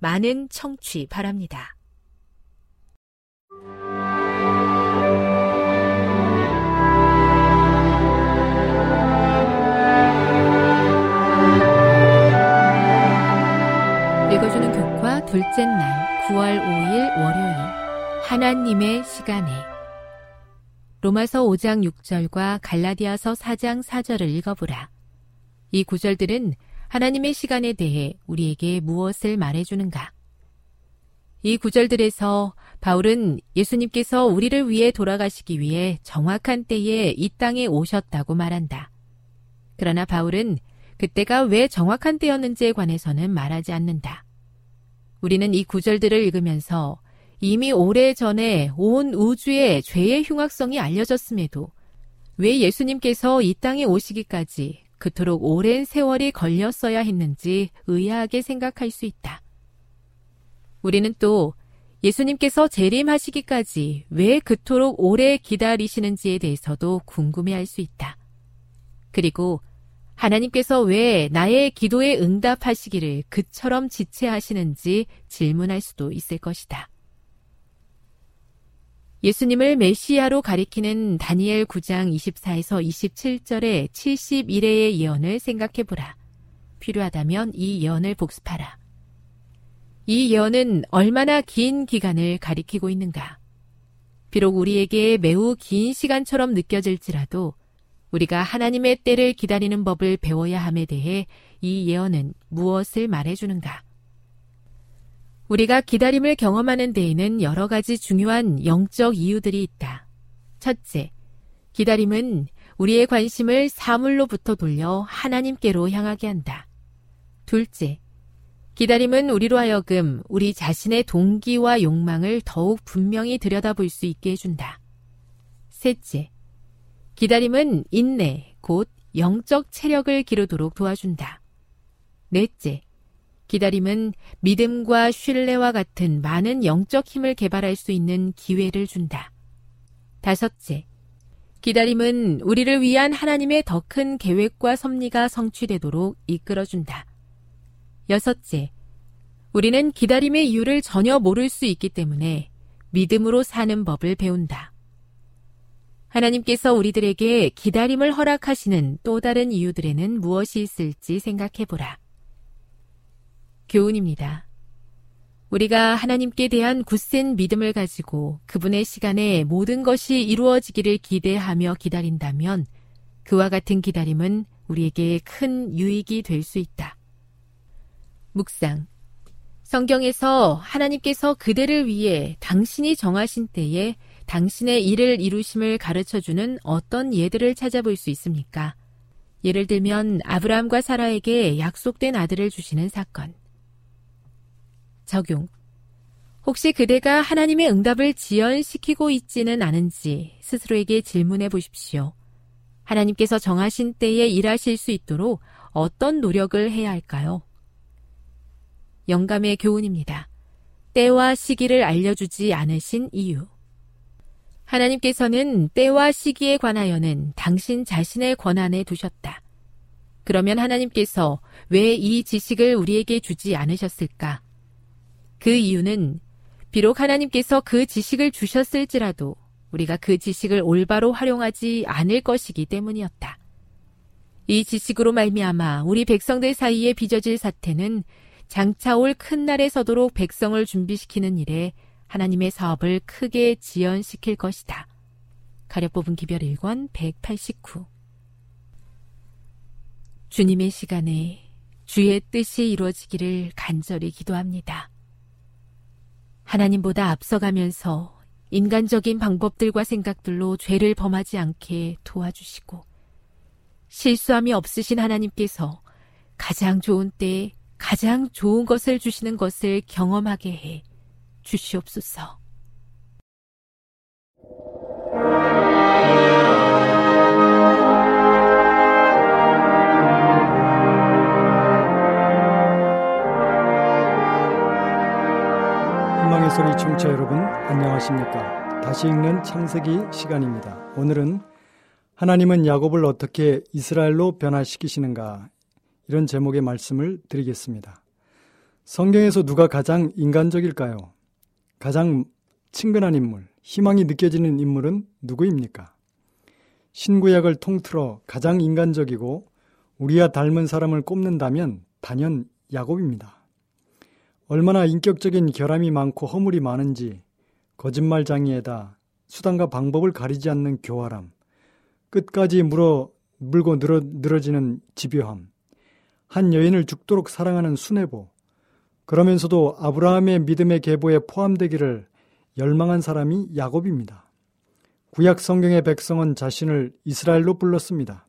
많은 청취 바랍니다. 읽어주는 교과 둘째 날 9월 5일 월요일 하나님의 시간에 로마서 5장 6절과 갈라디아서 4장 4절을 읽어보라. 이 구절들은 하나님의 시간에 대해 우리에게 무엇을 말해주는가? 이 구절들에서 바울은 예수님께서 우리를 위해 돌아가시기 위해 정확한 때에 이 땅에 오셨다고 말한다. 그러나 바울은 그때가 왜 정확한 때였는지에 관해서는 말하지 않는다. 우리는 이 구절들을 읽으면서 이미 오래 전에 온 우주의 죄의 흉악성이 알려졌음에도 왜 예수님께서 이 땅에 오시기까지 그토록 오랜 세월이 걸렸어야 했는지 의아하게 생각할 수 있다. 우리는 또 예수님께서 재림하시기까지 왜 그토록 오래 기다리시는지에 대해서도 궁금해 할 수 있다. 그리고 하나님께서 왜 나의 기도에 응답하시기를 그처럼 지체하시는지 질문할 수도 있을 것이다. 예수님을 메시아로 가리키는 다니엘 9장 24에서 27절의 71회의 예언을 생각해 보라. 필요하다면 이 예언을 복습하라. 이 예언은 얼마나 긴 기간을 가리키고 있는가? 비록 우리에게 매우 긴 시간처럼 느껴질지라도 우리가 하나님의 때를 기다리는 법을 배워야 함에 대해 이 예언은 무엇을 말해주는가? 우리가 기다림을 경험하는 데에는 여러 가지 중요한 영적 이유들이 있다. 첫째, 기다림은 우리의 관심을 사물로부터 돌려 하나님께로 향하게 한다. 둘째, 기다림은 우리로 하여금 우리 자신의 동기와 욕망을 더욱 분명히 들여다볼 수 있게 해준다. 셋째, 기다림은 인내, 곧 영적 체력을 기르도록 도와준다. 넷째, 기다림은 믿음과 신뢰와 같은 많은 영적 힘을 개발할 수 있는 기회를 준다. 다섯째, 기다림은 우리를 위한 하나님의 더 큰 계획과 섭리가 성취되도록 이끌어준다. 여섯째, 우리는 기다림의 이유를 전혀 모를 수 있기 때문에 믿음으로 사는 법을 배운다. 하나님께서 우리들에게 기다림을 허락하시는 또 다른 이유들에는 무엇이 있을지 생각해 보라. 교훈입니다. 우리가 하나님께 대한 굳센 믿음을 가지고 그분의 시간에 모든 것이 이루어지기를 기대하며 기다린다면 그와 같은 기다림은 우리에게 큰 유익이 될 수 있다. 묵상. 성경에서 하나님께서 그대를 위해 당신이 정하신 때에 당신의 일을 이루심을 가르쳐 주는 어떤 예들을 찾아볼 수 있습니까? 예를 들면 아브라함과 사라에게 약속된 아들을 주시는 사건. 적용. 혹시 그대가 하나님의 응답을 지연시키고 있지는 않은지 스스로에게 질문해 보십시오. 하나님께서 정하신 때에 일하실 수 있도록 어떤 노력을 해야 할까요? 영감의 교훈입니다. 때와 시기를 알려주지 않으신 이유. 하나님께서는 때와 시기에 관하여는 당신 자신의 권한에 두셨다. 그러면 하나님께서 왜 이 지식을 우리에게 주지 않으셨을까? 그 이유는 비록 하나님께서 그 지식을 주셨을지라도 우리가 그 지식을 올바로 활용하지 않을 것이기 때문이었다. 이 지식으로 말미암아 우리 백성들 사이에 빚어질 사태는 장차 올 큰 날에 서도록 백성을 준비시키는 일에 하나님의 사업을 크게 지연시킬 것이다. 가려 뽑은 기별 1권 189 주님의 시간에 주의 뜻이 이루어지기를 간절히 기도합니다. 하나님보다 앞서가면서 인간적인 방법들과 생각들로 죄를 범하지 않게 도와주시고 실수함이 없으신 하나님께서 가장 좋은 때에 가장 좋은 것을 주시는 것을 경험하게 해 주시옵소서. 희망의 소리 청취자 여러분 안녕하십니까? 다시 읽는 창세기 시간입니다. 오늘은 하나님은 야곱을 어떻게 이스라엘로 변화시키시는가 이런 제목의 말씀을 드리겠습니다. 성경에서 누가 가장 인간적일까요? 가장 친근한 인물, 희망이 느껴지는 인물은 누구입니까? 신구약을 통틀어 가장 인간적이고 우리와 닮은 사람을 꼽는다면 단연 야곱입니다. 얼마나 인격적인 결함이 많고 허물이 많은지 거짓말장애에다 수단과 방법을 가리지 않는 교활함, 끝까지 물어 물고 늘어, 늘어지는 집요함, 한 여인을 죽도록 사랑하는 순애보, 그러면서도 아브라함의 믿음의 계보에 포함되기를 열망한 사람이 야곱입니다. 구약 성경의 백성은 자신을 이스라엘로 불렀습니다.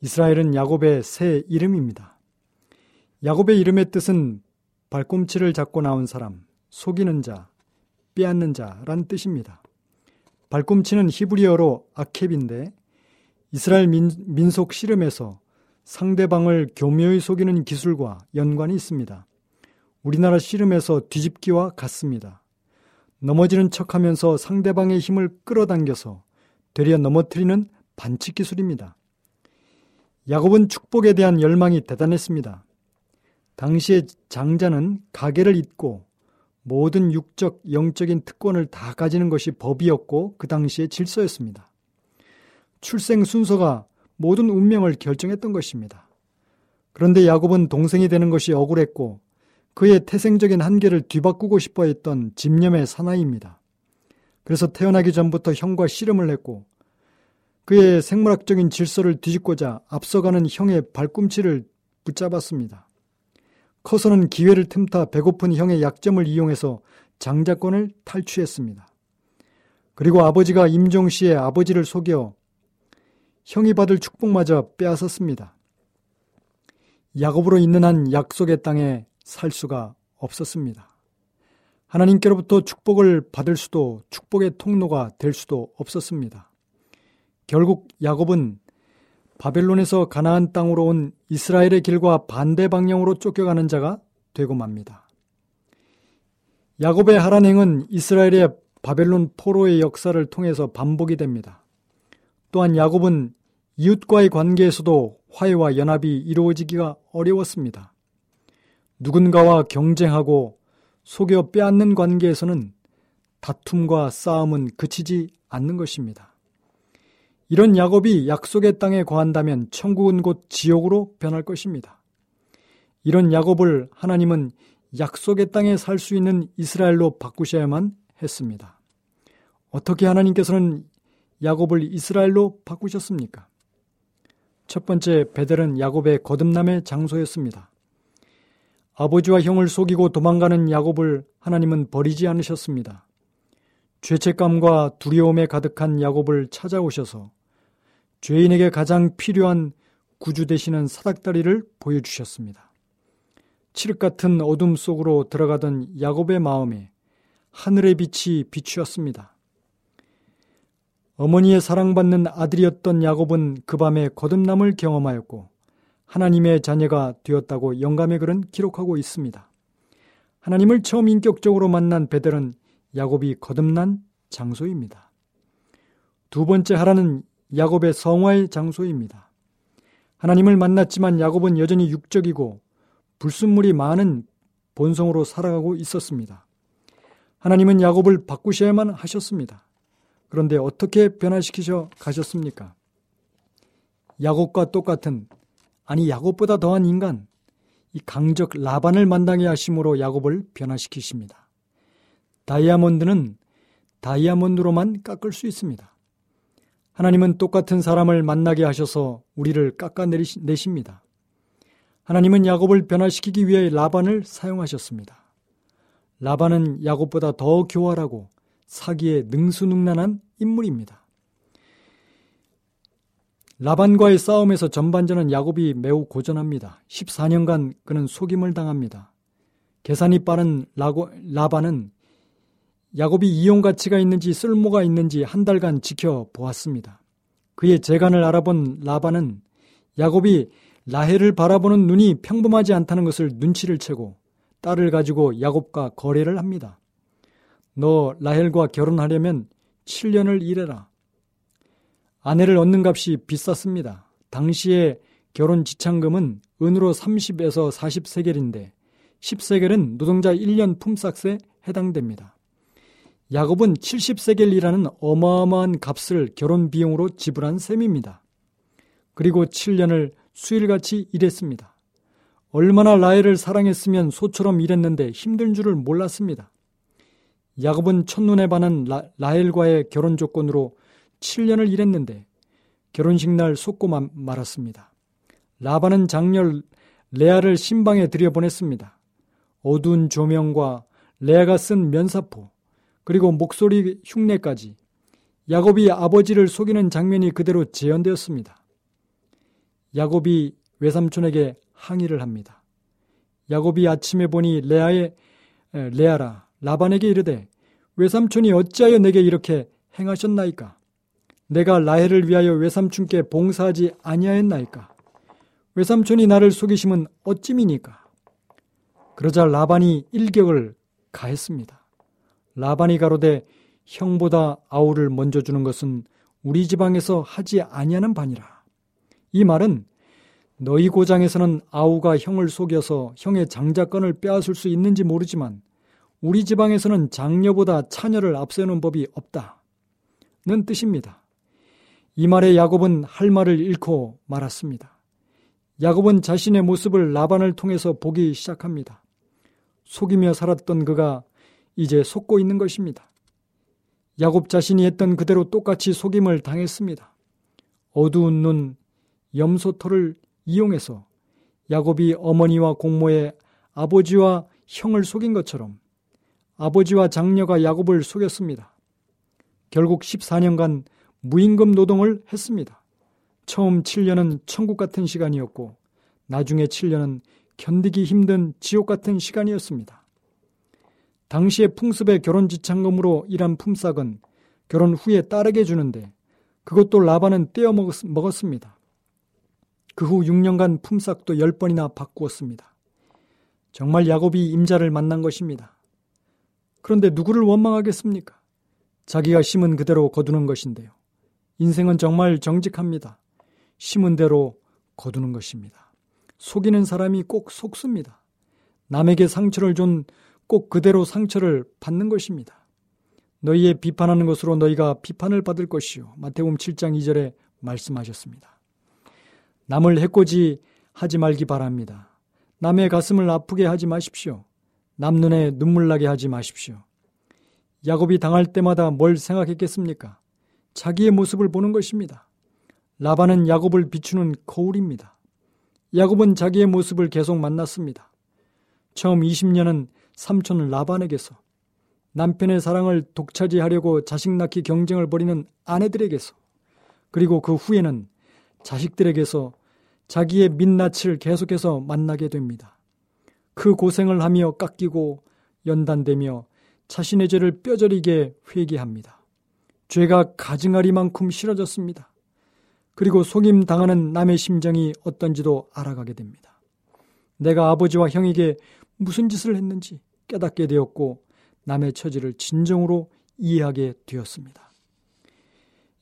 이스라엘은 야곱의 새 이름입니다. 야곱의 이름의 뜻은 발꿈치를 잡고 나온 사람, 속이는 자, 빼앗는 자란 뜻입니다. 발꿈치는 히브리어로 아캡인데 이스라엘 민, 민속 씨름에서 상대방을 교묘히 속이는 기술과 연관이 있습니다. 우리나라 씨름에서 뒤집기와 같습니다. 넘어지는 척 하면서 상대방의 힘을 끌어당겨서 되려 넘어뜨리는 반칙 기술입니다. 야곱은 축복에 대한 열망이 대단했습니다. 당시의 장자는 가계를 잇고 모든 육적, 영적인 특권을 다 가지는 것이 법이었고 그 당시의 질서였습니다. 출생 순서가 모든 운명을 결정했던 것입니다. 그런데 야곱은 동생이 되는 것이 억울했고 그의 태생적인 한계를 뒤바꾸고 싶어 했던 집념의 사나이입니다. 그래서 태어나기 전부터 형과 씨름을 했고 그의 생물학적인 질서를 뒤집고자 앞서가는 형의 발꿈치를 붙잡았습니다. 커서는 기회를 틈타 배고픈 형의 약점을 이용해서 장자권을 탈취했습니다. 그리고 아버지가 임종 씨의 아버지를 속여 형이 받을 축복마저 빼앗았습니다. 야곱으로 있는 한 약속의 땅에 살 수가 없었습니다. 하나님께로부터 축복을 받을 수도 축복의 통로가 될 수도 없었습니다. 결국 야곱은 바벨론에서 가나안 땅으로 온 이스라엘의 길과 반대 방향으로 쫓겨가는 자가 되고 맙니다. 야곱의 하란 행은 이스라엘의 바벨론 포로의 역사를 통해서 반복이 됩니다. 또한 야곱은 이웃과의 관계에서도 화해와 연합이 이루어지기가 어려웠습니다. 누군가와 경쟁하고 속여 빼앗는 관계에서는 다툼과 싸움은 그치지 않는 것입니다. 이런 야곱이 약속의 땅에 거한다면 천국은 곧 지옥으로 변할 것입니다. 이런 야곱을 하나님은 약속의 땅에 살 수 있는 이스라엘로 바꾸셔야만 했습니다. 어떻게 하나님께서는 야곱을 이스라엘로 바꾸셨습니까? 첫 번째 베델은 야곱의 거듭남의 장소였습니다. 아버지와 형을 속이고 도망가는 야곱을 하나님은 버리지 않으셨습니다. 죄책감과 두려움에 가득한 야곱을 찾아오셔서 죄인에게 가장 필요한 구주 되시는 사닥다리를 보여주셨습니다. 칠흑 같은 어둠 속으로 들어가던 야곱의 마음에 하늘의 빛이 비추었습니다. 어머니의 사랑받는 아들이었던 야곱은 그 밤에 거듭남을 경험하였고 하나님의 자녀가 되었다고 영감의 글은 기록하고 있습니다. 하나님을 처음 인격적으로 만난 베델은 야곱이 거듭난 장소입니다. 두 번째 하라는 야곱의 성화의 장소입니다. 하나님을 만났지만 야곱은 여전히 육적이고 불순물이 많은 본성으로 살아가고 있었습니다. 하나님은 야곱을 바꾸셔야만 하셨습니다. 그런데 어떻게 변화시키셔 가셨습니까? 야곱과 똑같은 아니 야곱보다 더한 인간 이 강적 라반을 만당해 하심으로 야곱을 변화시키십니다. 다이아몬드는 다이아몬드로만 깎을 수 있습니다. 하나님은 똑같은 사람을 만나게 하셔서 우리를 깎아내십니다. 하나님은 야곱을 변화시키기 위해 라반을 사용하셨습니다. 라반은 야곱보다 더 교활하고 사기에 능수능란한 인물입니다. 라반과의 싸움에서 전반전은 야곱이 매우 고전합니다. 14년간 그는 속임을 당합니다. 계산이 빠른 라고, 라반은 야곱이 이용 가치가 있는지 쓸모가 있는지 한 달간 지켜보았습니다. 그의 재간을 알아본 라반은 야곱이 라헬을 바라보는 눈이 평범하지 않다는 것을 눈치를 채고 딸을 가지고 야곱과 거래를 합니다. 너 라헬과 결혼하려면 7년을 일해라. 아내를 얻는 값이 비쌌습니다. 당시에 결혼 지참금은 은으로 30에서 40세겔인데 10세겔은 노동자 1년 품삯에 해당됩니다. 야곱은 70세겔이라는 어마어마한 값을 결혼 비용으로 지불한 셈입니다. 그리고 7년을 수일같이 일했습니다. 얼마나 라헬을 사랑했으면 소처럼 일했는데 힘든 줄을 몰랐습니다. 야곱은 첫눈에 반한 라, 라헬과의 결혼 조건으로 7년을 일했는데 결혼식 날 속고 말았습니다. 라반은 장녀 레아를 신방에 들여보냈습니다. 어두운 조명과 레아가 쓴 면사포 그리고 목소리 흉내까지 야곱이 아버지를 속이는 장면이 그대로 재현되었습니다. 야곱이 외삼촌에게 항의를 합니다. 야곱이 아침에 보니 레아의 레아라 라반에게 이르되 외삼촌이 어찌하여 내게 이렇게 행하셨나이까? 내가 라헬을 위하여 외삼촌께 봉사하지 아니하였나이까? 외삼촌이 나를 속이심은 어찌미니까? 그러자 라반이 일격을 가했습니다. 라반이 가로되 형보다 아우를 먼저 주는 것은 우리 지방에서 하지 아니하는 바니라. 이 말은 너희 고장에서는 아우가 형을 속여서 형의 장자권을 빼앗을 수 있는지 모르지만 우리 지방에서는 장녀보다 차녀를 앞세우는 법이 없다. 는 뜻입니다. 이 말에 야곱은 할 말을 잃고 말았습니다. 야곱은 자신의 모습을 라반을 통해서 보기 시작합니다. 속이며 살았던 그가 이제 속고 있는 것입니다. 야곱 자신이 했던 그대로 똑같이 속임을 당했습니다. 어두운 눈, 염소털을 이용해서 야곱이 어머니와 공모의 아버지와 형을 속인 것처럼 아버지와 장녀가 야곱을 속였습니다. 결국 14년간 무임금 노동을 했습니다. 처음 7년은 천국 같은 시간이었고 나중에 7년은 견디기 힘든 지옥 같은 시간이었습니다. 당시의 풍습의 결혼 지참금으로 일한 품삯은 결혼 후에 딸에게 주는데 그것도 라반은 떼어 먹었습니다. 그 후 6년간 품삯도 10번이나 바꾸었습니다. 정말 야곱이 임자를 만난 것입니다. 그런데 누구를 원망하겠습니까? 자기가 심은 그대로 거두는 것인데요. 인생은 정말 정직합니다. 심은 대로 거두는 것입니다. 속이는 사람이 꼭 속습니다. 남에게 상처를 준 꼭 그대로 상처를 받는 것입니다. 너희의 비판하는 것으로 너희가 비판을 받을 것이요. 마태복음 7장 2절에 말씀하셨습니다. 남을 해코지 하지 말기 바랍니다. 남의 가슴을 아프게 하지 마십시오. 남 눈에 눈물 나게 하지 마십시오. 야곱이 당할 때마다 뭘 생각했겠습니까? 자기의 모습을 보는 것입니다. 라반은 야곱을 비추는 거울입니다. 야곱은 자기의 모습을 계속 만났습니다. 처음 20년은 삼촌 라반에게서 남편의 사랑을 독차지하려고 자식 낳기 경쟁을 벌이는 아내들에게서 그리고 그 후에는 자식들에게서 자기의 민낯을 계속해서 만나게 됩니다. 그 고생을 하며 깎이고 연단되며 자신의 죄를 뼈저리게 회개합니다. 죄가 가증하리만큼 싫어졌습니다. 그리고 속임 당하는 남의 심정이 어떤지도 알아가게 됩니다. 내가 아버지와 형에게 무슨 짓을 했는지 깨닫게 되었고 남의 처지를 진정으로 이해하게 되었습니다.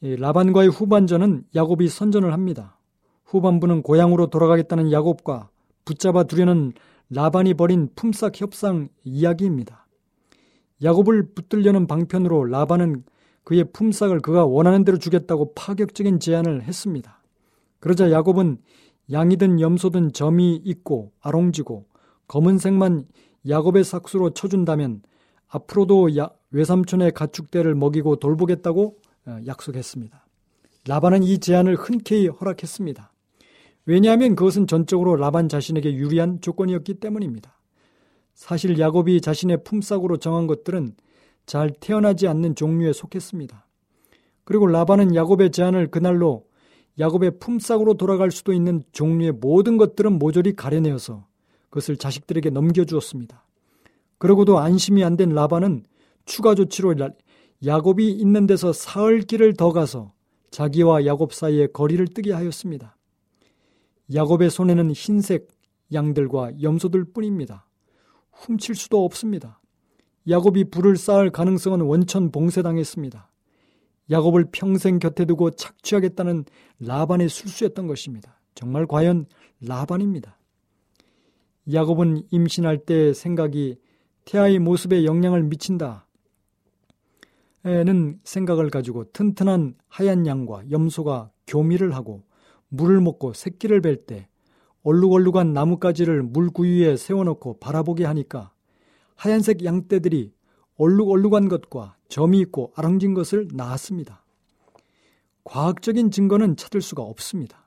라반과의 후반전은 야곱이 선전을 합니다. 후반부는 고향으로 돌아가겠다는 야곱과 붙잡아 두려는 라반이 벌인 품삯 협상 이야기입니다. 야곱을 붙들려는 방편으로 라반은 그의 품삯을 그가 원하는 대로 주겠다고 파격적인 제안을 했습니다. 그러자 야곱은 양이든 염소든 점이 있고 아롱지고 검은색만 야곱의 삭수로 쳐준다면 앞으로도 야, 외삼촌의 가축대를 먹이고 돌보겠다고 어, 약속했습니다. 라반은 이 제안을 흔쾌히 허락했습니다. 왜냐하면 그것은 전적으로 라반 자신에게 유리한 조건이었기 때문입니다. 사실 야곱이 자신의 품삯으로 정한 것들은 잘 태어나지 않는 종류에 속했습니다. 그리고 라반은 야곱의 제안을 그날로 야곱의 품삯으로 돌아갈 수도 있는 종류의 모든 것들은 모조리 가려내어서 그것을 자식들에게 넘겨주었습니다. 그러고도 안심이 안 된 라반은 추가 조치로 야곱이 있는 데서 사흘 길을 더 가서 자기와 야곱 사이에 거리를 뜨게 하였습니다. 야곱의 손에는 흰색 양들과 염소들 뿐입니다. 훔칠 수도 없습니다. 야곱이 불을 쌓을 가능성은 원천 봉쇄당했습니다. 야곱을 평생 곁에 두고 착취하겠다는 라반의 술수였던 것입니다. 정말 과연 라반입니다. 야곱은 임신할 때 생각이 태아의 모습에 영향을 미친다. 는 생각을 가지고 튼튼한 하얀 양과 염소가 교미를 하고 물을 먹고 새끼를 뵐 때 얼룩얼룩한 나뭇가지를 물구유에 세워놓고 바라보게 하니까 하얀색 양떼들이 얼룩얼룩한 것과 점이 있고 아랑진 것을 낳았습니다. 과학적인 증거는 찾을 수가 없습니다.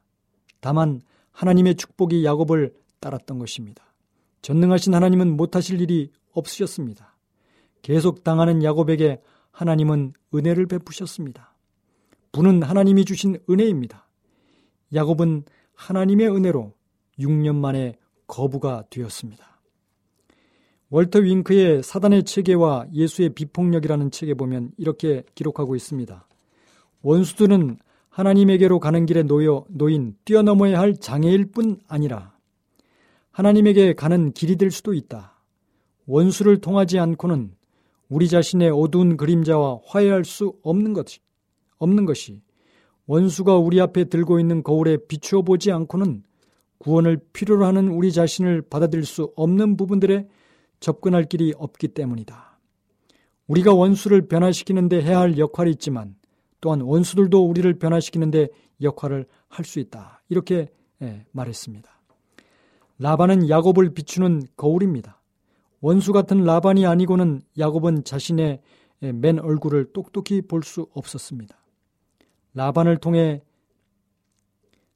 다만 하나님의 축복이 야곱을 따랐던 것입니다. 전능하신 하나님은 못하실 일이 없으셨습니다. 계속 당하는 야곱에게 하나님은 은혜를 베푸셨습니다. 부는 하나님이 주신 은혜입니다. 야곱은 하나님의 은혜로 6년 만에 거부가 되었습니다. 월터 윙크의 사단의 체계와 예수의 비폭력이라는 책에 보면 이렇게 기록하고 있습니다. 원수들은 하나님에게로 가는 길에 놓여 놓인 뛰어넘어야 할 장애일 뿐 아니라 하나님에게 가는 길이 될 수도 있다. 원수를 통하지 않고는 우리 자신의 어두운 그림자와 화해할 수 없는 것이, 없는 것이 원수가 우리 앞에 들고 있는 거울에 비추어 보지 않고는 구원을 필요로 하는 우리 자신을 받아들일 수 없는 부분들에 접근할 길이 없기 때문이다. 우리가 원수를 변화시키는데 해야 할 역할이 있지만 또한 원수들도 우리를 변화시키는데 역할을 할 수 있다. 이렇게 예, 말했습니다. 라반은 야곱을 비추는 거울입니다. 원수 같은 라반이 아니고는 야곱은 자신의 맨 얼굴을 똑똑히 볼 수 없었습니다. 라반을 통해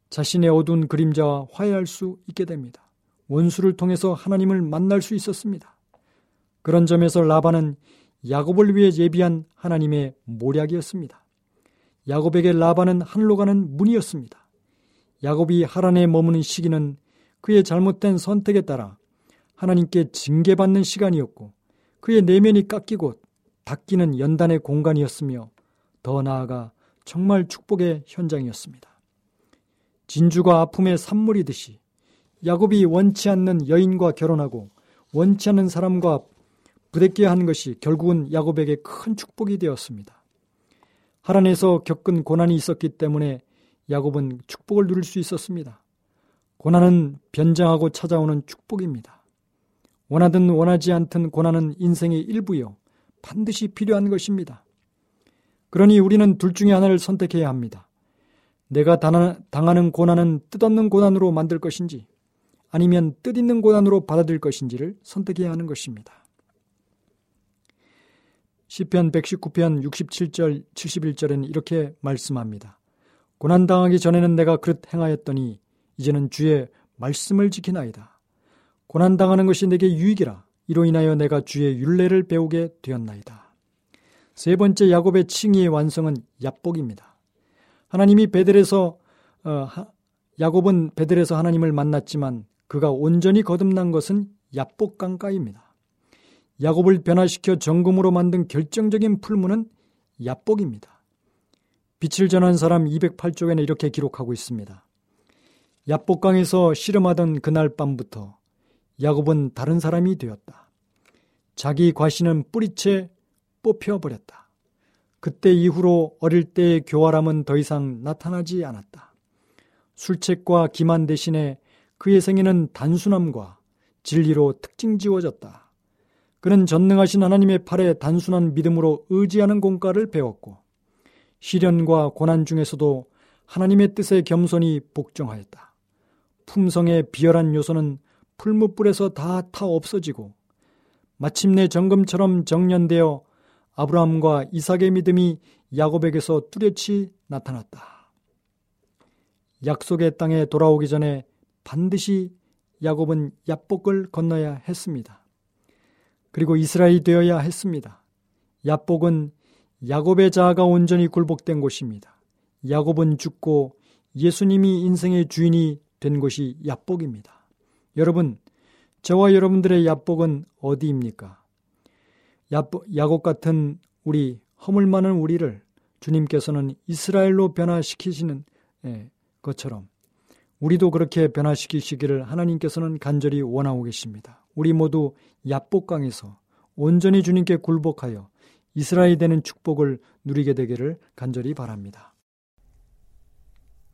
자신의 어두운 그림자와 화해할 수 있게 됩니다. 원수를 통해서 하나님을 만날 수 있었습니다. 그런 점에서 라반은 야곱을 위해 예비한 하나님의 모략이었습니다. 야곱에게 라반은 하늘로 가는 문이었습니다. 야곱이 하란에 머무는 시기는 그의 잘못된 선택에 따라 하나님께 징계받는 시간이었고 그의 내면이 깎이고 닦이는 연단의 공간이었으며 더 나아가 정말 축복의 현장이었습니다. 진주가 아픔의 산물이듯이 야곱이 원치 않는 여인과 결혼하고 원치 않는 사람과 부대껴야 하는 것이 결국은 야곱에게 큰 축복이 되었습니다. 하란에서 겪은 고난이 있었기 때문에 야곱은 축복을 누릴 수 있었습니다. 고난은 변장하고 찾아오는 축복입니다. 원하든 원하지 않든 고난은 인생의 일부요. 반드시 필요한 것입니다. 그러니 우리는 둘 중에 하나를 선택해야 합니다. 내가 당하는 고난은 뜻없는 고난으로 만들 것인지 아니면 뜻있는 고난으로 받아들일 것인지를 선택해야 하는 것입니다. 시편 119편 67절 71절에는 이렇게 말씀합니다. 고난 당하기 전에는 내가 그릇 행하였더니 이제는 주의 말씀을 지키나이다. 고난당하는 것이 내게 유익이라. 이로 인하여 내가 주의 윤례를 배우게 되었나이다. 세 번째 야곱의 칭의의 완성은 야복입니다. 하나님이 베델에서 어, 야곱은 베델에서 하나님을 만났지만 그가 온전히 거듭난 것은 야복 강가입니다. 야곱을 변화시켜 정금으로 만든 결정적인 풀무는 야복입니다. 빛을 전한 사람 208쪽에는 이렇게 기록하고 있습니다. 야복강에서 씨름하던 그날 밤부터 야곱은 다른 사람이 되었다. 자기 과신은 뿌리채 뽑혀버렸다. 그때 이후로 어릴 때의 교활함은 더 이상 나타나지 않았다. 술책과 기만 대신에 그의 생애는 단순함과 진리로 특징 지워졌다. 그는 전능하신 하나님의 팔에 단순한 믿음으로 의지하는 공과를 배웠고 시련과 고난 중에서도 하나님의 뜻에 겸손히 복종하였다. 품성의 비열한 요소는 풀무불에서 다 타 없어지고 마침내 정금처럼 정년되어 아브라함과 이삭의 믿음이 야곱에게서 뚜렷이 나타났다. 약속의 땅에 돌아오기 전에 반드시 야곱은 야복을 건너야 했습니다. 그리고 이스라엘이 되어야 했습니다. 야복은 야곱의 자아가 온전히 굴복된 곳입니다. 야곱은 죽고 예수님이 인생의 주인이 된 곳이 야복입니다. 여러분, 저와 여러분들의 야복은 어디입니까? 야곱 같은 우리 허물 많은 우리를 주님께서는 이스라엘로 변화시키시는 예, 것처럼 우리도 그렇게 변화시키시기를 하나님께서는 간절히 원하고 계십니다. 우리 모두 야복강에서 온전히 주님께 굴복하여 이스라엘이 되는 축복을 누리게 되기를 간절히 바랍니다.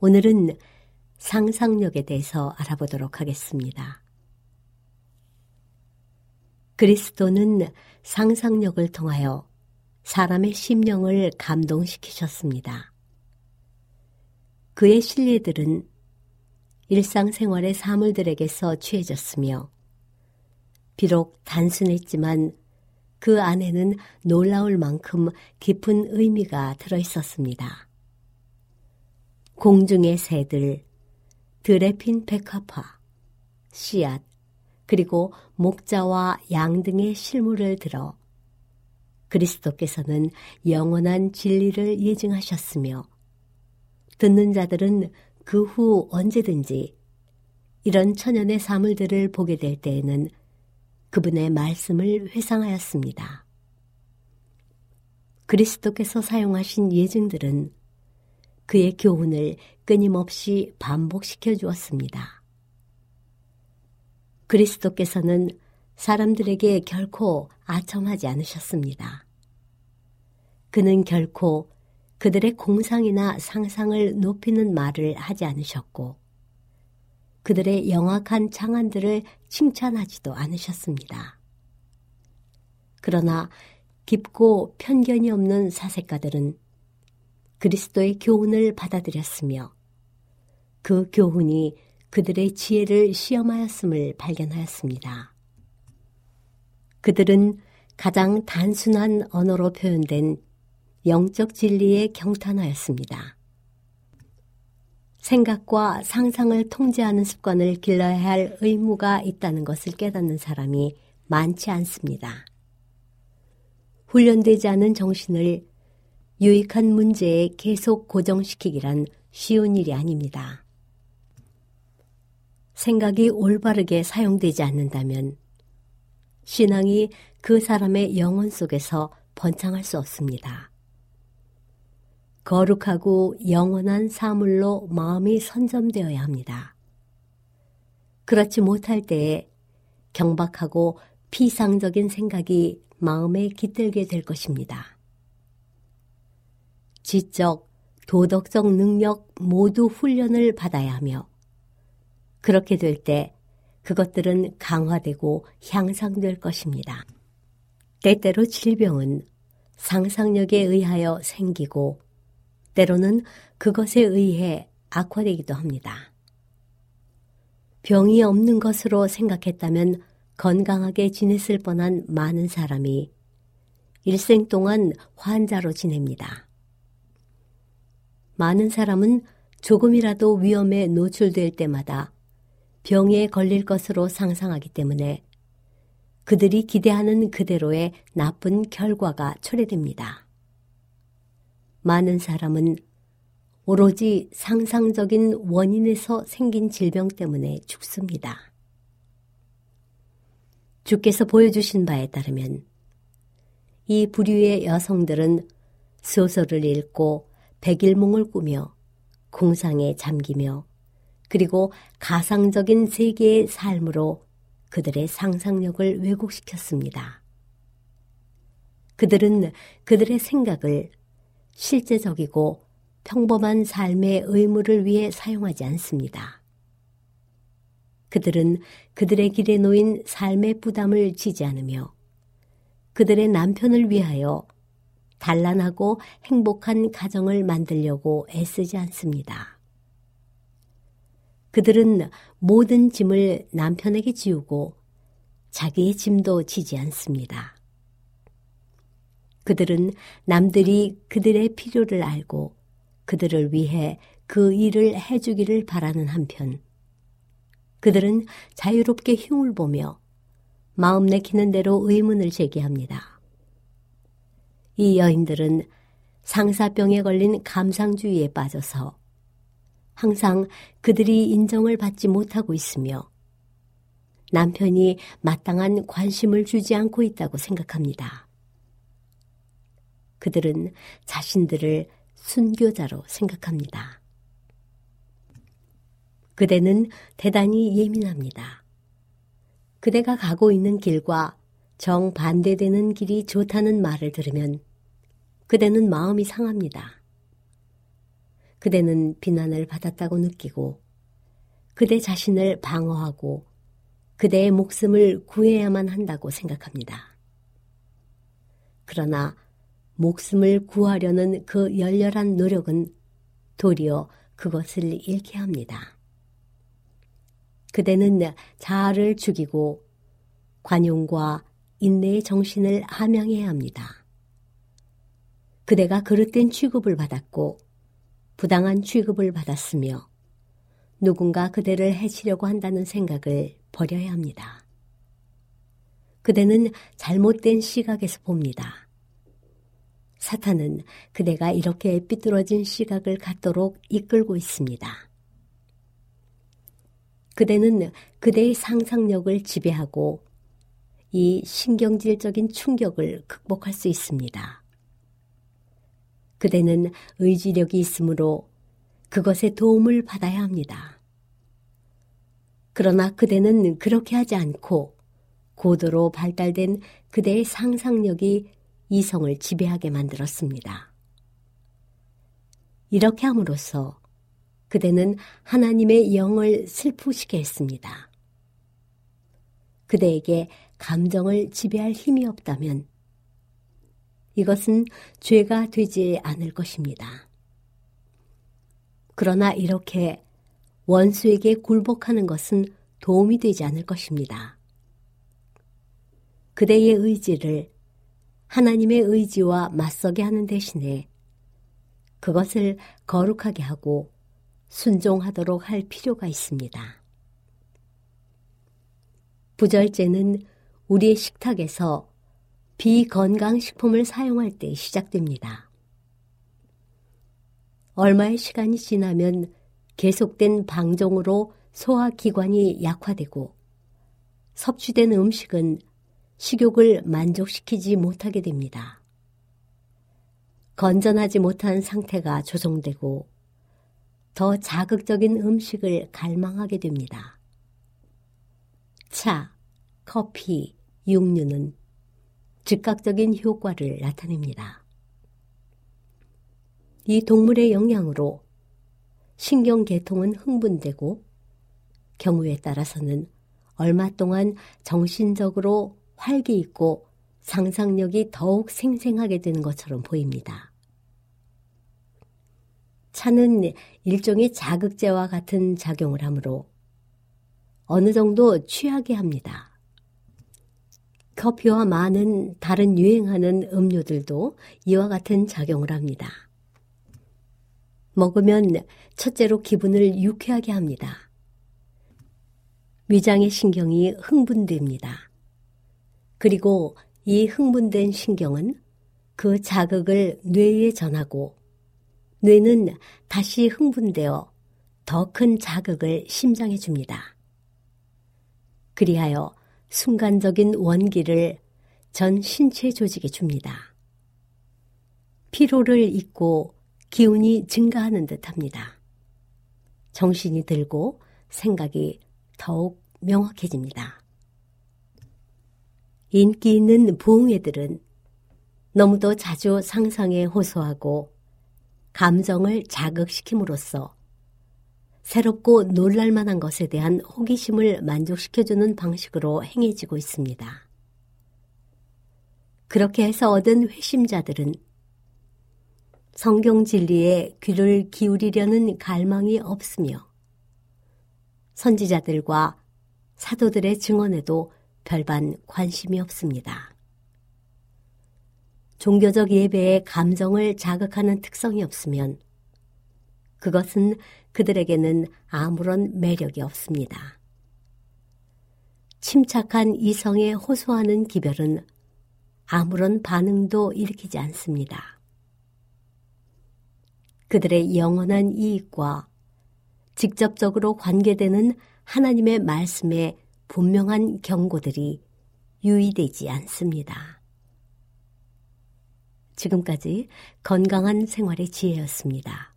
오늘은 상상력에 대해서 알아보도록 하겠습니다. 그리스도는 상상력을 통하여 사람의 심령을 감동시키셨습니다. 그의 신뢰들은 일상생활의 사물들에게서 취해졌으며 비록 단순했지만 그 안에는 놀라울 만큼 깊은 의미가 들어 있었습니다. 공중의 새들, 들에 핀 백합화, 씨앗, 그리고 목자와 양 등의 실물을 들어 그리스도께서는 영원한 진리를 예증하셨으며 듣는 자들은 그 후 언제든지 이런 천연의 사물들을 보게 될 때에는 그분의 말씀을 회상하였습니다. 그리스도께서 사용하신 예증들은 그의 교훈을 끊임없이 반복시켜 주었습니다. 그리스도께서는 사람들에게 결코 아첨하지 않으셨습니다. 그는 결코 그들의 공상이나 상상을 높이는 말을 하지 않으셨고, 그들의 영악한 창안들을 칭찬하지도 않으셨습니다. 그러나 깊고 편견이 없는 사색가들은 그리스도의 교훈을 받아들였으며 그 교훈이 그들의 지혜를 시험하였음을 발견하였습니다. 그들은 가장 단순한 언어로 표현된 영적 진리에 경탄하였습니다. 생각과 상상을 통제하는 습관을 길러야 할 의무가 있다는 것을 깨닫는 사람이 많지 않습니다. 훈련되지 않은 정신을 유익한 문제에 계속 고정시키기란 쉬운 일이 아닙니다. 생각이 올바르게 사용되지 않는다면 신앙이 그 사람의 영혼 속에서 번창할 수 없습니다. 거룩하고 영원한 사물로 마음이 선점되어야 합니다. 그렇지 못할 때에 경박하고 피상적인 생각이 마음에 깃들게 될 것입니다. 지적, 도덕적 능력 모두 훈련을 받아야 하며 그렇게 될 때 그것들은 강화되고 향상될 것입니다. 때때로 질병은 상상력에 의하여 생기고 때로는 그것에 의해 악화되기도 합니다. 병이 없는 것으로 생각했다면 건강하게 지냈을 뻔한 많은 사람이 일생 동안 환자로 지냅니다. 많은 사람은 조금이라도 위험에 노출될 때마다 병에 걸릴 것으로 상상하기 때문에 그들이 기대하는 그대로의 나쁜 결과가 초래됩니다. 많은 사람은 오로지 상상적인 원인에서 생긴 질병 때문에 죽습니다. 주께서 보여주신 바에 따르면 이 부류의 여성들은 소설을 읽고 백일몽을 꾸며 공상에 잠기며 그리고 가상적인 세계의 삶으로 그들의 상상력을 왜곡시켰습니다. 그들은 그들의 생각을 실제적이고 평범한 삶의 의무를 위해 사용하지 않습니다. 그들은 그들의 길에 놓인 삶의 부담을 지지 않으며 그들의 남편을 위하여 단란하고 행복한 가정을 만들려고 애쓰지 않습니다. 그들은 모든 짐을 남편에게 지우고 자기의 짐도 지지 않습니다. 그들은 남들이 그들의 필요를 알고 그들을 위해 그 일을 해주기를 바라는 한편, 그들은 자유롭게 흉을 보며 마음 내키는 대로 의문을 제기합니다. 이 여인들은 상사병에 걸린 감상주의에 빠져서 항상 그들이 인정을 받지 못하고 있으며 남편이 마땅한 관심을 주지 않고 있다고 생각합니다. 그들은 자신들을 순교자로 생각합니다. 그대는 대단히 예민합니다. 그대가 가고 있는 길과 정반대되는 길이 좋다는 말을 들으면 그대는 마음이 상합니다. 그대는 비난을 받았다고 느끼고 그대 자신을 방어하고 그대의 목숨을 구해야만 한다고 생각합니다. 그러나 목숨을 구하려는 그 열렬한 노력은 도리어 그것을 잃게 합니다. 그대는 자아를 죽이고 관용과 인내의 정신을 함양해야 합니다. 그대가 그릇된 취급을 받았고 부당한 취급을 받았으며 누군가 그대를 해치려고 한다는 생각을 버려야 합니다. 그대는 잘못된 시각에서 봅니다. 사탄은 그대가 이렇게 삐뚤어진 시각을 갖도록 이끌고 있습니다. 그대는 그대의 상상력을 지배하고 이 신경질적인 충격을 극복할 수 있습니다. 그대는 의지력이 있으므로 그것의 도움을 받아야 합니다. 그러나 그대는 그렇게 하지 않고 고도로 발달된 그대의 상상력이 이성을 지배하게 만들었습니다. 이렇게 함으로써 그대는 하나님의 영을 슬프시게 했습니다. 그대에게 감정을 지배할 힘이 없다면 이것은 죄가 되지 않을 것입니다. 그러나 이렇게 원수에게 굴복하는 것은 도움이 되지 않을 것입니다. 그대의 의지를 하나님의 의지와 맞서게 하는 대신에 그것을 거룩하게 하고 순종하도록 할 필요가 있습니다. 부절제는 우리의 식탁에서 비건강식품을 사용할 때 시작됩니다. 얼마의 시간이 지나면 계속된 방종으로 소화기관이 약화되고 섭취된 음식은 식욕을 만족시키지 못하게 됩니다. 건전하지 못한 상태가 조성되고 더 자극적인 음식을 갈망하게 됩니다. 차, 커피, 육류는 즉각적인 효과를 나타냅니다. 이 동물의 영향으로 신경계통은 흥분되고 경우에 따라서는 얼마 동안 정신적으로 활기 있고 상상력이 더욱 생생하게 되는 것처럼 보입니다. 차는 일종의 자극제와 같은 작용을 하므로 어느 정도 취하게 합니다. 커피와 많은 다른 유행하는 음료들도 이와 같은 작용을 합니다. 먹으면 첫째로 기분을 유쾌하게 합니다. 위장의 신경이 흥분됩니다. 그리고 이 흥분된 신경은 그 자극을 뇌에 전하고 뇌는 다시 흥분되어 더 큰 자극을 심장에 줍니다. 그리하여 순간적인 원기를 전 신체 조직에 줍니다. 피로를 잊고 기운이 증가하는 듯 합니다. 정신이 들고 생각이 더욱 명확해집니다. 인기 있는 부흥회들은 너무도 자주 상상에 호소하고 감정을 자극시킴으로써 새롭고 놀랄만한 것에 대한 호기심을 만족시켜주는 방식으로 행해지고 있습니다. 그렇게 해서 얻은 회심자들은 성경 진리에 귀를 기울이려는 갈망이 없으며 선지자들과 사도들의 증언에도 별반 관심이 없습니다. 종교적 예배에 감정을 자극하는 특성이 없으면 그것은 그들에게는 아무런 매력이 없습니다. 침착한 이성에 호소하는 기별은 아무런 반응도 일으키지 않습니다. 그들의 영원한 이익과 직접적으로 관계되는 하나님의 말씀에 분명한 경고들이 유의되지 않습니다. 지금까지 건강한 생활의 지혜였습니다.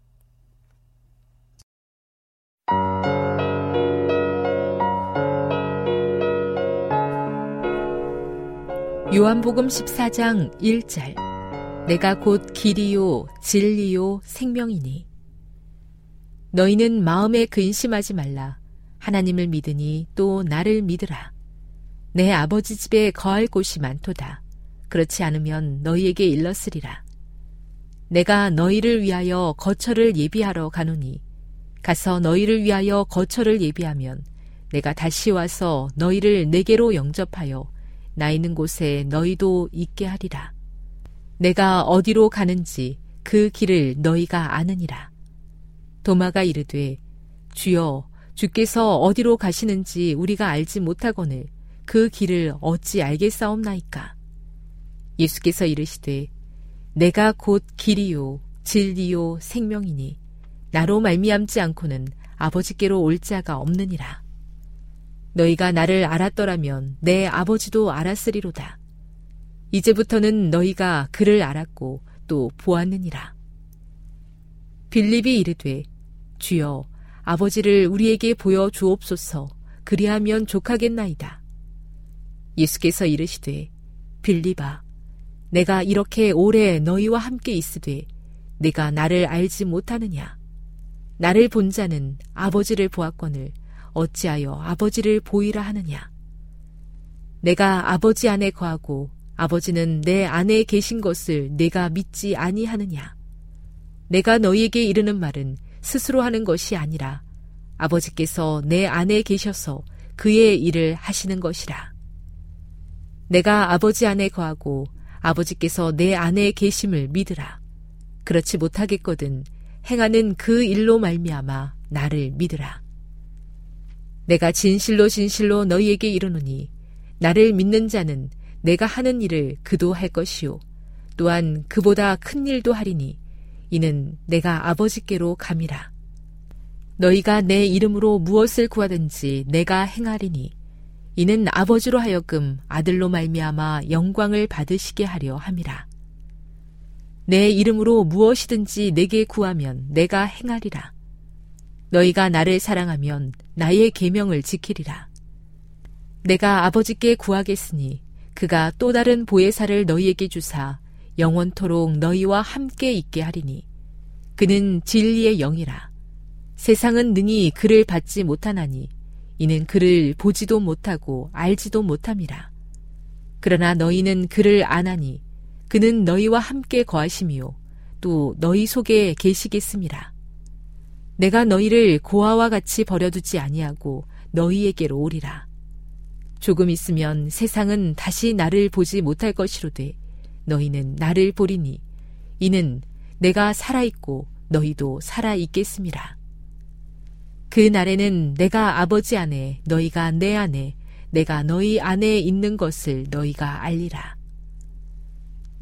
요한복음 14장 1절. 내가 곧 길이요 진리요 생명이니. 너희는 마음에 근심하지 말라. 하나님을 믿으니 또 나를 믿으라. 내 아버지 집에 거할 곳이 많도다. 그렇지 않으면 너희에게 일렀으리라. 내가 너희를 위하여 거처를 예비하러 가노니 가서 너희를 위하여 거처를 예비하면 내가 다시 와서 너희를 내게로 영접하여 나 있는 곳에 너희도 있게 하리라. 내가 어디로 가는지 그 길을 너희가 아느니라. 도마가 이르되 주여 주께서 어디로 가시는지 우리가 알지 못하거늘 그 길을 어찌 알겠사옵나이까. 예수께서 이르시되 내가 곧 길이요 진리요 생명이니 나로 말미암지 않고는 아버지께로 올 자가 없느니라. 너희가 나를 알았더라면 내 아버지도 알았으리로다. 이제부터는 너희가 그를 알았고 또 보았느니라. 빌립이 이르되 주여 아버지를 우리에게 보여 주옵소서 그리하면 족하겠나이다. 예수께서 이르시되 빌립아 내가 이렇게 오래 너희와 함께 있으되 내가 나를 알지 못하느냐 나를 본 자는 아버지를 보았거늘 어찌하여 아버지를 보이라 하느냐? 내가 아버지 안에 거하고 아버지는 내 안에 계신 것을 내가 믿지 아니하느냐? 내가 너희에게 이르는 말은 스스로 하는 것이 아니라 아버지께서 내 안에 계셔서 그의 일을 하시는 것이라. 내가 아버지 안에 거하고 아버지께서 내 안에 계심을 믿으라. 그렇지 못하겠거든 행하는 그 일로 말미암아 나를 믿으라. 내가 진실로 진실로 너희에게 이르노니 나를 믿는 자는 내가 하는 일을 그도 할 것이요. 또한 그보다 큰 일도 하리니 이는 내가 아버지께로 감이라. 너희가 내 이름으로 무엇을 구하든지 내가 행하리니 이는 아버지로 하여금 아들로 말미암아 영광을 받으시게 하려 함이라 내 이름으로 무엇이든지 내게 구하면 내가 행하리라 너희가 나를 사랑하면 나의 계명을 지키리라. 내가 아버지께 구하겠으니 그가 또 다른 보혜사를 너희에게 주사 영원토록 너희와 함께 있게 하리니 그는 진리의 영이라. 세상은 능히 그를 받지 못하나니 이는 그를 보지도 못하고 알지도 못함이라. 그러나 너희는 그를 아나니 그는 너희와 함께 거하심이요 또 너희 속에 계시겠습니다. 내가 너희를 고아와 같이 버려두지 아니하고 너희에게로 오리라. 조금 있으면 세상은 다시 나를 보지 못할 것이로되 너희는 나를 보리니 이는 내가 살아있고 너희도 살아있겠습니다. 그 날에는 내가 아버지 안에 너희가 내 안에 내가 너희 안에 있는 것을 너희가 알리라.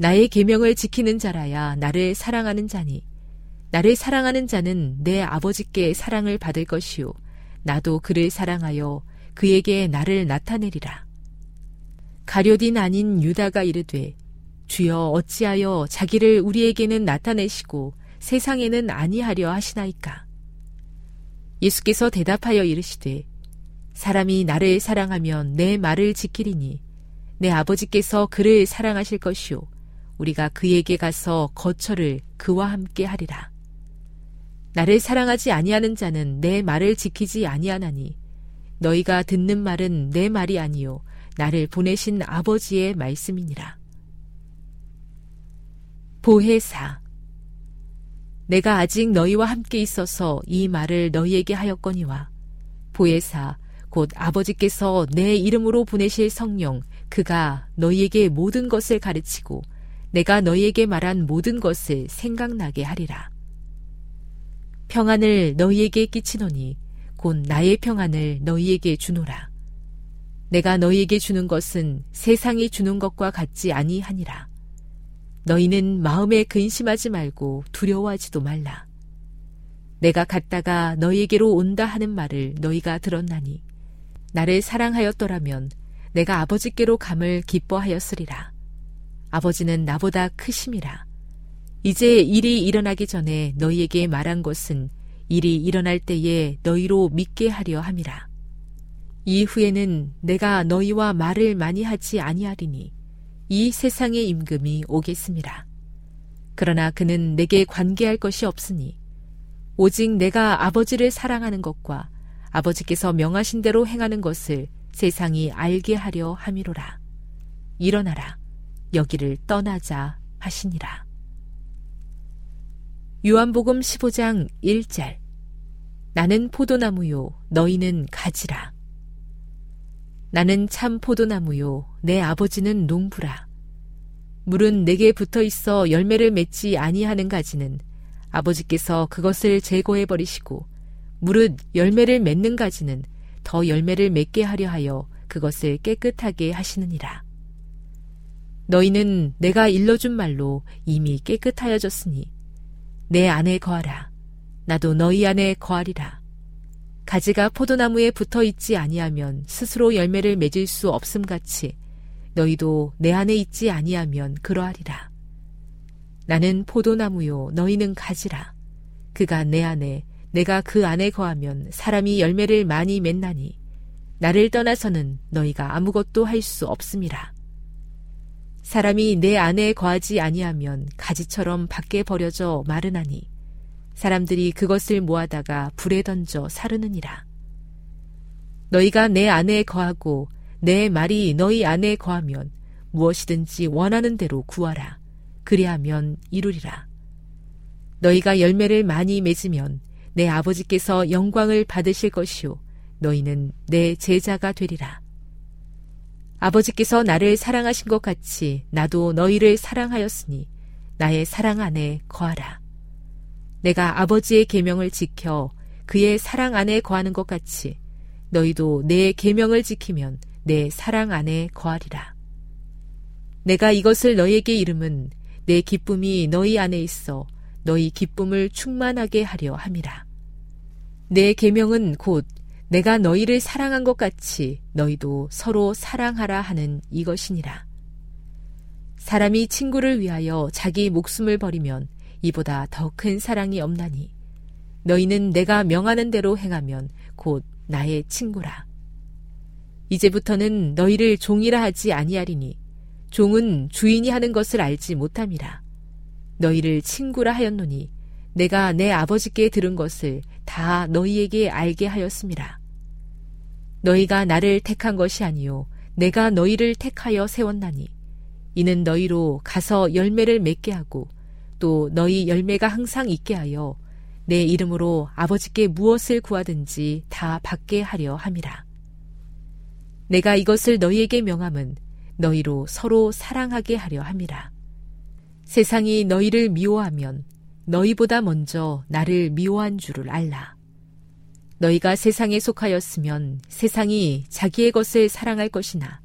나의 계명을 지키는 자라야 나를 사랑하는 자니 나를 사랑하는 자는 내 아버지께 사랑을 받을 것이요 나도 그를 사랑하여 그에게 나를 나타내리라. 가룟인 아닌 유다가 이르되 주여 어찌하여 자기를 우리에게는 나타내시고 세상에는 아니하려 하시나이까. 예수께서 대답하여 이르시되 사람이 나를 사랑하면 내 말을 지키리니 내 아버지께서 그를 사랑하실 것이요 우리가 그에게 가서 거처를 그와 함께 하리라. 나를 사랑하지 아니하는 자는 내 말을 지키지 아니하나니 너희가 듣는 말은 내 말이 아니요 나를 보내신 아버지의 말씀이니라. 보혜사 내가 아직 너희와 함께 있어서 이 말을 너희에게 하였거니와 보혜사 곧 아버지께서 내 이름으로 보내실 성령 그가 너희에게 모든 것을 가르치고 내가 너희에게 말한 모든 것을 생각나게 하리라. 평안을 너희에게 끼치노니 곧 나의 평안을 너희에게 주노라. 내가 너희에게 주는 것은 세상이 주는 것과 같지 아니하니라. 너희는 마음에 근심하지 말고 두려워하지도 말라. 내가 갔다가 너희에게로 온다 하는 말을 너희가 들었나니 나를 사랑하였더라면 내가 아버지께로 감을 기뻐하였으리라. 아버지는 나보다 크심이라. 이제 일이 일어나기 전에 너희에게 말한 것은 일이 일어날 때에 너희로 믿게 하려 함이라. 이후에는 내가 너희와 말을 많이 하지 아니하리니 이 세상의 임금이 오겠습니다. 그러나 그는 내게 관계할 것이 없으니 오직 내가 아버지를 사랑하는 것과 아버지께서 명하신 대로 행하는 것을 세상이 알게 하려 함이로라. 일어나라. 여기를 떠나자 하시니라. 요한복음 15장 1절 나는 포도나무요 너희는 가지라. 나는 참 포도나무요 내 아버지는 농부라. 물은 내게 붙어 있어 열매를 맺지 아니하는 가지는 아버지께서 그것을 제거해 버리시고 무릇 열매를 맺는 가지는 더 열매를 맺게 하려 하여 그것을 깨끗하게 하시느니라. 너희는 내가 일러준 말로 이미 깨끗하여졌으니 내 안에 거하라. 나도 너희 안에 거하리라. 가지가 포도나무에 붙어 있지 아니하면 스스로 열매를 맺을 수 없음 같이 너희도 내 안에 있지 아니하면 그러하리라. 나는 포도나무요 너희는 가지라. 그가 내 안에 내가 그 안에 거하면 사람이 열매를 많이 맺나니 나를 떠나서는 너희가 아무것도 할 수 없음이라. 사람이 내 안에 거하지 아니하면 가지처럼 밖에 버려져 마르나니 사람들이 그것을 모아다가 불에 던져 사르느니라. 너희가 내 안에 거하고 내 말이 너희 안에 거하면 무엇이든지 원하는 대로 구하라. 그리하면 이루리라. 너희가 열매를 많이 맺으면 내 아버지께서 영광을 받으실 것이요. 너희는 내 제자가 되리라. 아버지께서 나를 사랑하신 것 같이 나도 너희를 사랑하였으니 나의 사랑 안에 거하라. 내가 아버지의 계명을 지켜 그의 사랑 안에 거하는 것 같이 너희도 내 계명을 지키면 내 사랑 안에 거하리라. 내가 이것을 너희에게 이름은 내 기쁨이 너희 안에 있어 너희 기쁨을 충만하게 하려 함이라. 내 계명은 곧 내가 너희를 사랑한 것 같이 너희도 서로 사랑하라 하는 이것이니라. 사람이 친구를 위하여 자기 목숨을 버리면 이보다 더 큰 사랑이 없나니 너희는 내가 명하는 대로 행하면 곧 나의 친구라. 이제부터는 너희를 종이라 하지 아니하리니 종은 주인이 하는 것을 알지 못함이라. 너희를 친구라 하였노니 내가 내 아버지께 들은 것을 다 너희에게 알게 하였습니다. 너희가 나를 택한 것이 아니요 내가 너희를 택하여 세웠나니 이는 너희로 가서 열매를 맺게 하고 또 너희 열매가 항상 있게 하여 내 이름으로 아버지께 무엇을 구하든지 다 받게 하려 함이라. 내가 이것을 너희에게 명함은 너희로 서로 사랑하게 하려 함이라. 세상이 너희를 미워하면 너희보다 먼저 나를 미워한 줄을 알라. 너희가 세상에 속하였으면 세상이 자기의 것을 사랑할 것이나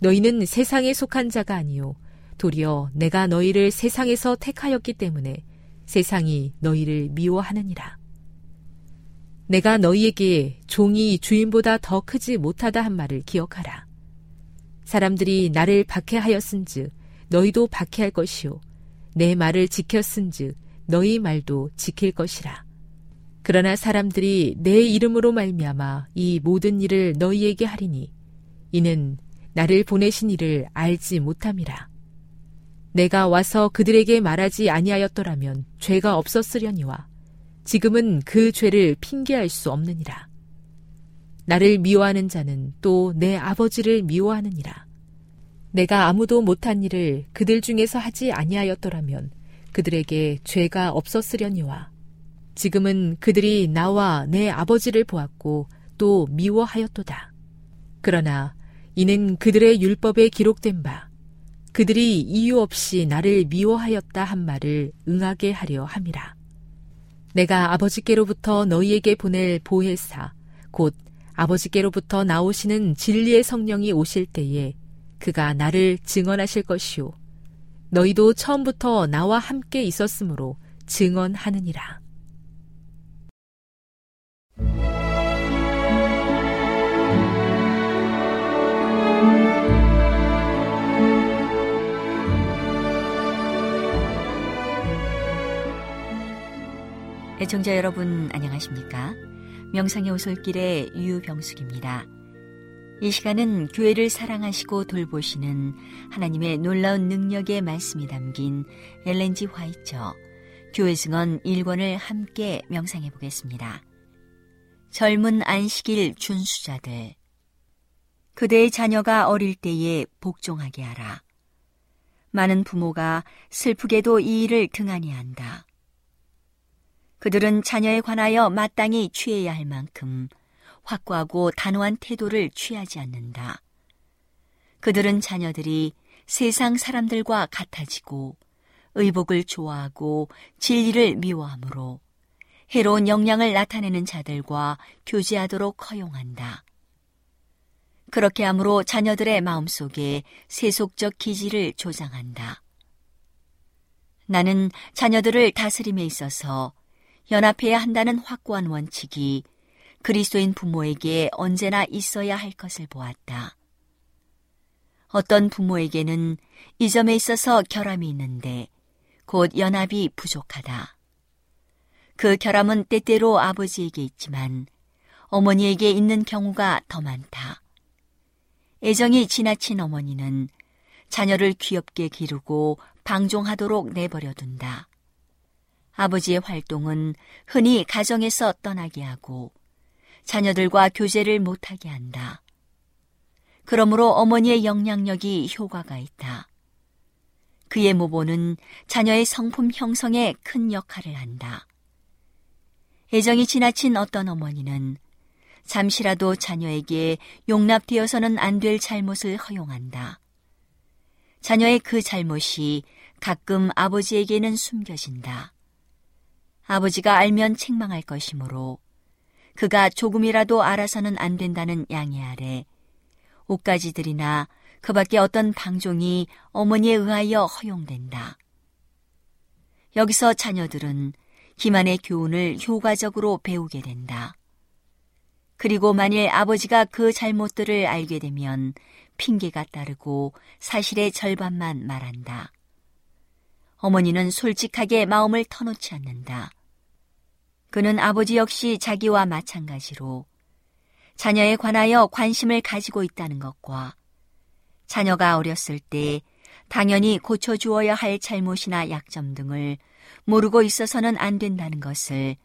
너희는 세상에 속한 자가 아니요 도리어 내가 너희를 세상에서 택하였기 때문에 세상이 너희를 미워하느니라. 내가 너희에게 종이 주인보다 더 크지 못하다 한 말을 기억하라. 사람들이 나를 박해하였은즉 너희도 박해할 것이요 내 말을 지켰은즉 너희 말도 지킬 것이라. 그러나 사람들이 내 이름으로 말미암아 이 모든 일을 너희에게 하리니 이는 나를 보내신 이를 알지 못함이라. 내가 와서 그들에게 말하지 아니하였더라면 죄가 없었으려니와 지금은 그 죄를 핑계할 수 없느니라. 나를 미워하는 자는 또 내 아버지를 미워하느니라. 내가 아무도 못한 일을 그들 중에서 하지 아니하였더라면 그들에게 죄가 없었으려니와 지금은 그들이 나와 내 아버지를 보았고 또 미워하였도다. 그러나 이는 그들의 율법에 기록된 바 그들이 이유 없이 나를 미워하였다 한 말을 응하게 하려 함이라. 내가 아버지께로부터 너희에게 보낼 보혜사 곧 아버지께로부터 나오시는 진리의 성령이 오실 때에 그가 나를 증언하실 것이요 너희도 처음부터 나와 함께 있었으므로 증언하느니라. 애청자 여러분 안녕하십니까? 명상의 오솔길의 유병숙입니다. 이 시간은 교회를 사랑하시고 돌보시는 하나님의 놀라운 능력의 말씀이 담긴 엘렌지 화이처 교회 증언 1권을 함께 명상해 보겠습니다. 젊은 안식일 준수자들 그대의 자녀가 어릴 때에 복종하게 하라. 많은 부모가 슬프게도 이 일을 등한히 한다. 그들은 자녀에 관하여 마땅히 취해야 할 만큼 확고하고 단호한 태도를 취하지 않는다. 그들은 자녀들이 세상 사람들과 같아지고 의복을 좋아하고 진리를 미워하므로 해로운 영향을 나타내는 자들과 교제하도록 허용한다. 그렇게 함으로 자녀들의 마음속에 세속적 기질을 조장한다. 나는 자녀들을 다스림에 있어서 연합해야 한다는 확고한 원칙이 그리스도인 부모에게 언제나 있어야 할 것을 보았다. 어떤 부모에게는 이 점에 있어서 결함이 있는데 곧 연합이 부족하다. 그 결함은 때때로 아버지에게 있지만 어머니에게 있는 경우가 더 많다. 애정이 지나친 어머니는 자녀를 귀엽게 기르고 방종하도록 내버려둔다. 아버지의 활동은 흔히 가정에서 떠나게 하고 자녀들과 교제를 못하게 한다. 그러므로 어머니의 영향력이 효과가 있다. 그의 모보는 자녀의 성품 형성에 큰 역할을 한다. 애정이 지나친 어떤 어머니는 잠시라도 자녀에게 용납되어서는 안 될 잘못을 허용한다. 자녀의 그 잘못이 가끔 아버지에게는 숨겨진다. 아버지가 알면 책망할 것이므로 그가 조금이라도 알아서는 안 된다는 양해 아래 옷가지들이나 그 밖에 어떤 방종이 어머니에 의하여 허용된다. 여기서 자녀들은 기만의 교훈을 효과적으로 배우게 된다. 그리고 만일 아버지가 그 잘못들을 알게 되면 핑계가 따르고 사실의 절반만 말한다. 어머니는 솔직하게 마음을 터놓지 않는다. 그는 아버지 역시 자기와 마찬가지로 자녀에 관하여 관심을 가지고 있다는 것과 자녀가 어렸을 때 당연히 고쳐주어야 할 잘못이나 약점 등을 모르고 있어서는 안 된다는 것을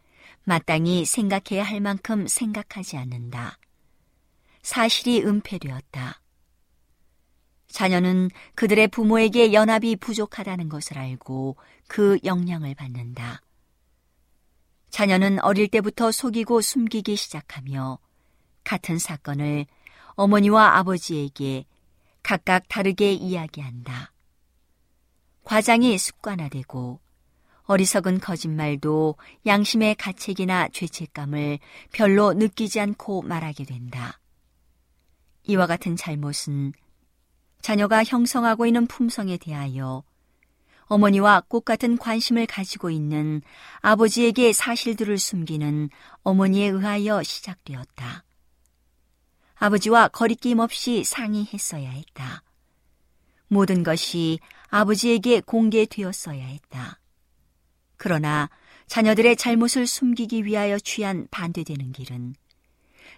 마땅히 생각해야 할 만큼 생각하지 않는다. 사실이 은폐되었다. 자녀는 그들의 부모에게 연합이 부족하다는 것을 알고 그 영향을 받는다. 자녀는 어릴 때부터 속이고 숨기기 시작하며 같은 사건을 어머니와 아버지에게 각각 다르게 이야기한다. 과장이 습관화되고 어리석은 거짓말도 양심의 가책이나 죄책감을 별로 느끼지 않고 말하게 된다. 이와 같은 잘못은 자녀가 형성하고 있는 품성에 대하여 어머니와 꽃 같은 관심을 가지고 있는 아버지에게 사실들을 숨기는 어머니에 의하여 시작되었다. 아버지와 거리낌 없이 상의했어야 했다. 모든 것이 아버지에게 공개되었어야 했다. 그러나 자녀들의 잘못을 숨기기 위하여 취한 반대되는 길은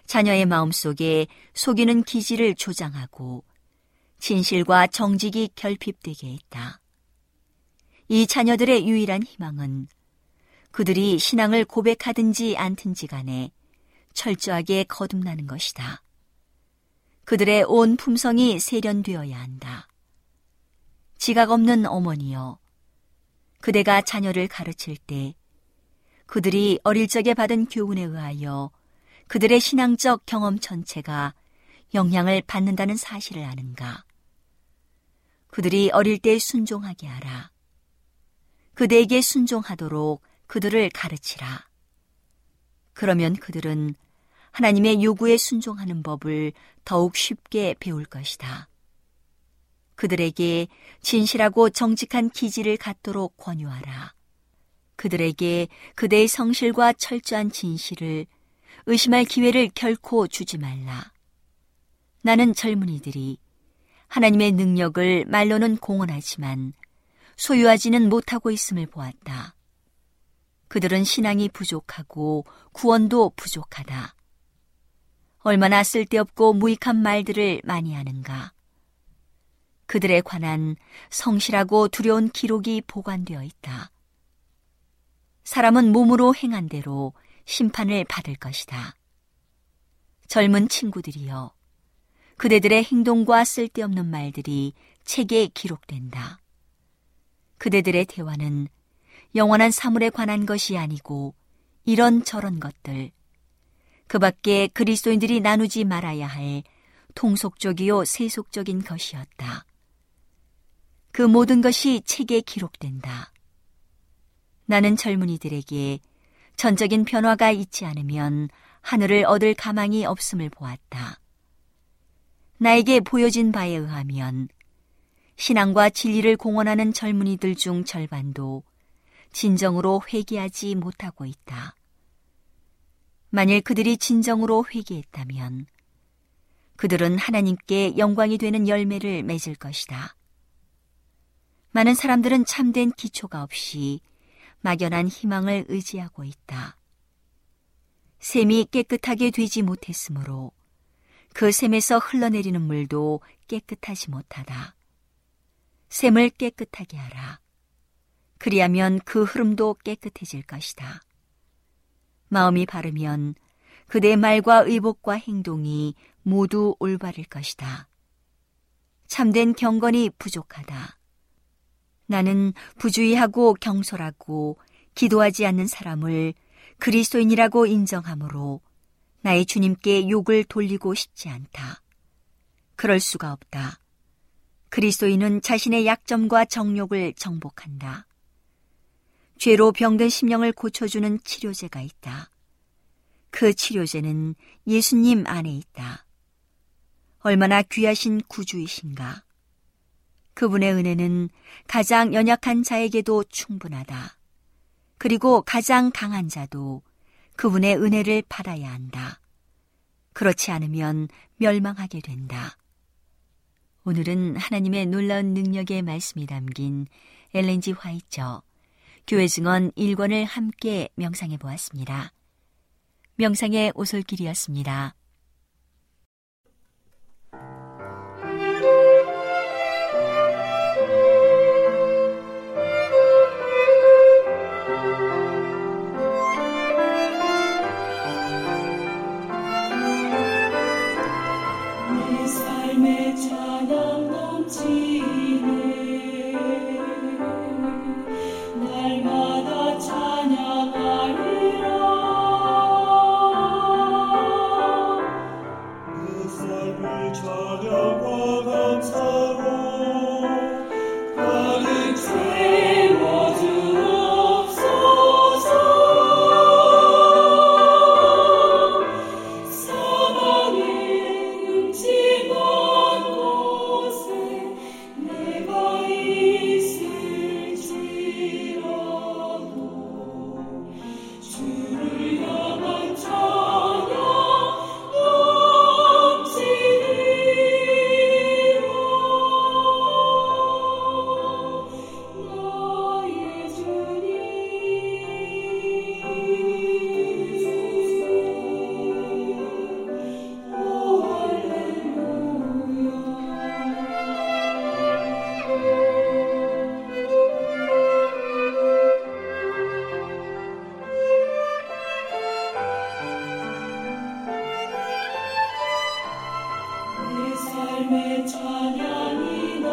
자녀의 마음속에 속이는 기질을 조장하고 진실과 정직이 결핍되게 했다. 이 자녀들의 유일한 희망은 그들이 신앙을 고백하든지 않든지 간에 철저하게 거듭나는 것이다. 그들의 온 품성이 세련되어야 한다. 지각 없는 어머니여, 그대가 자녀를 가르칠 때 그들이 어릴 적에 받은 교훈에 의하여 그들의 신앙적 경험 전체가 영향을 받는다는 사실을 아는가? 그들이 어릴 때 순종하게 하라. 그대에게 순종하도록 그들을 가르치라. 그러면 그들은 하나님의 요구에 순종하는 법을 더욱 쉽게 배울 것이다. 그들에게 진실하고 정직한 기질을 갖도록 권유하라. 그들에게 그대의 성실과 철저한 진실을 의심할 기회를 결코 주지 말라. 나는 젊은이들이 하나님의 능력을 말로는 공언하지만 소유하지는 못하고 있음을 보았다. 그들은 신앙이 부족하고 구원도 부족하다. 얼마나 쓸데없고 무익한 말들을 많이 하는가. 그들에 관한 성실하고 두려운 기록이 보관되어 있다. 사람은 몸으로 행한 대로 심판을 받을 것이다. 젊은 친구들이여, 그대들의 행동과 쓸데없는 말들이 책에 기록된다. 그대들의 대화는 영원한 사물에 관한 것이 아니고 이런 저런 것들, 그 밖에 그리스도인들이 나누지 말아야 할 통속적이요 세속적인 것이었다. 그 모든 것이 책에 기록된다. 나는 젊은이들에게 전적인 변화가 있지 않으면 하늘을 얻을 가망이 없음을 보았다. 나에게 보여진 바에 의하면 신앙과 진리를 공언하는 젊은이들 중 절반도 진정으로 회개하지 못하고 있다. 만일 그들이 진정으로 회개했다면 그들은 하나님께 영광이 되는 열매를 맺을 것이다. 많은 사람들은 참된 기초가 없이 막연한 희망을 의지하고 있다. 샘이 깨끗하게 되지 못했으므로 그 샘에서 흘러내리는 물도 깨끗하지 못하다. 샘을 깨끗하게 하라. 그리하면 그 흐름도 깨끗해질 것이다. 마음이 바르면 그대 말과 의복과 행동이 모두 올바를 것이다. 참된 경건이 부족하다. 나는 부주의하고 경솔하고 기도하지 않는 사람을 그리스도인이라고 인정하므로 나의 주님께 욕을 돌리고 싶지 않다. 그럴 수가 없다. 그리스도인은 자신의 약점과 정욕을 정복한다. 죄로 병든 심령을 고쳐주는 치료제가 있다. 그 치료제는 예수님 안에 있다. 얼마나 귀하신 구주이신가. 그분의 은혜는 가장 연약한 자에게도 충분하다. 그리고 가장 강한 자도 그분의 은혜를 받아야 한다. 그렇지 않으면 멸망하게 된다. 오늘은 하나님의 놀라운 능력의 말씀이 담긴 엘렌지 화이처 교회 증언 1권을 함께 명상해 보았습니다. 명상의 오솔길이었습니다. 내가 힘들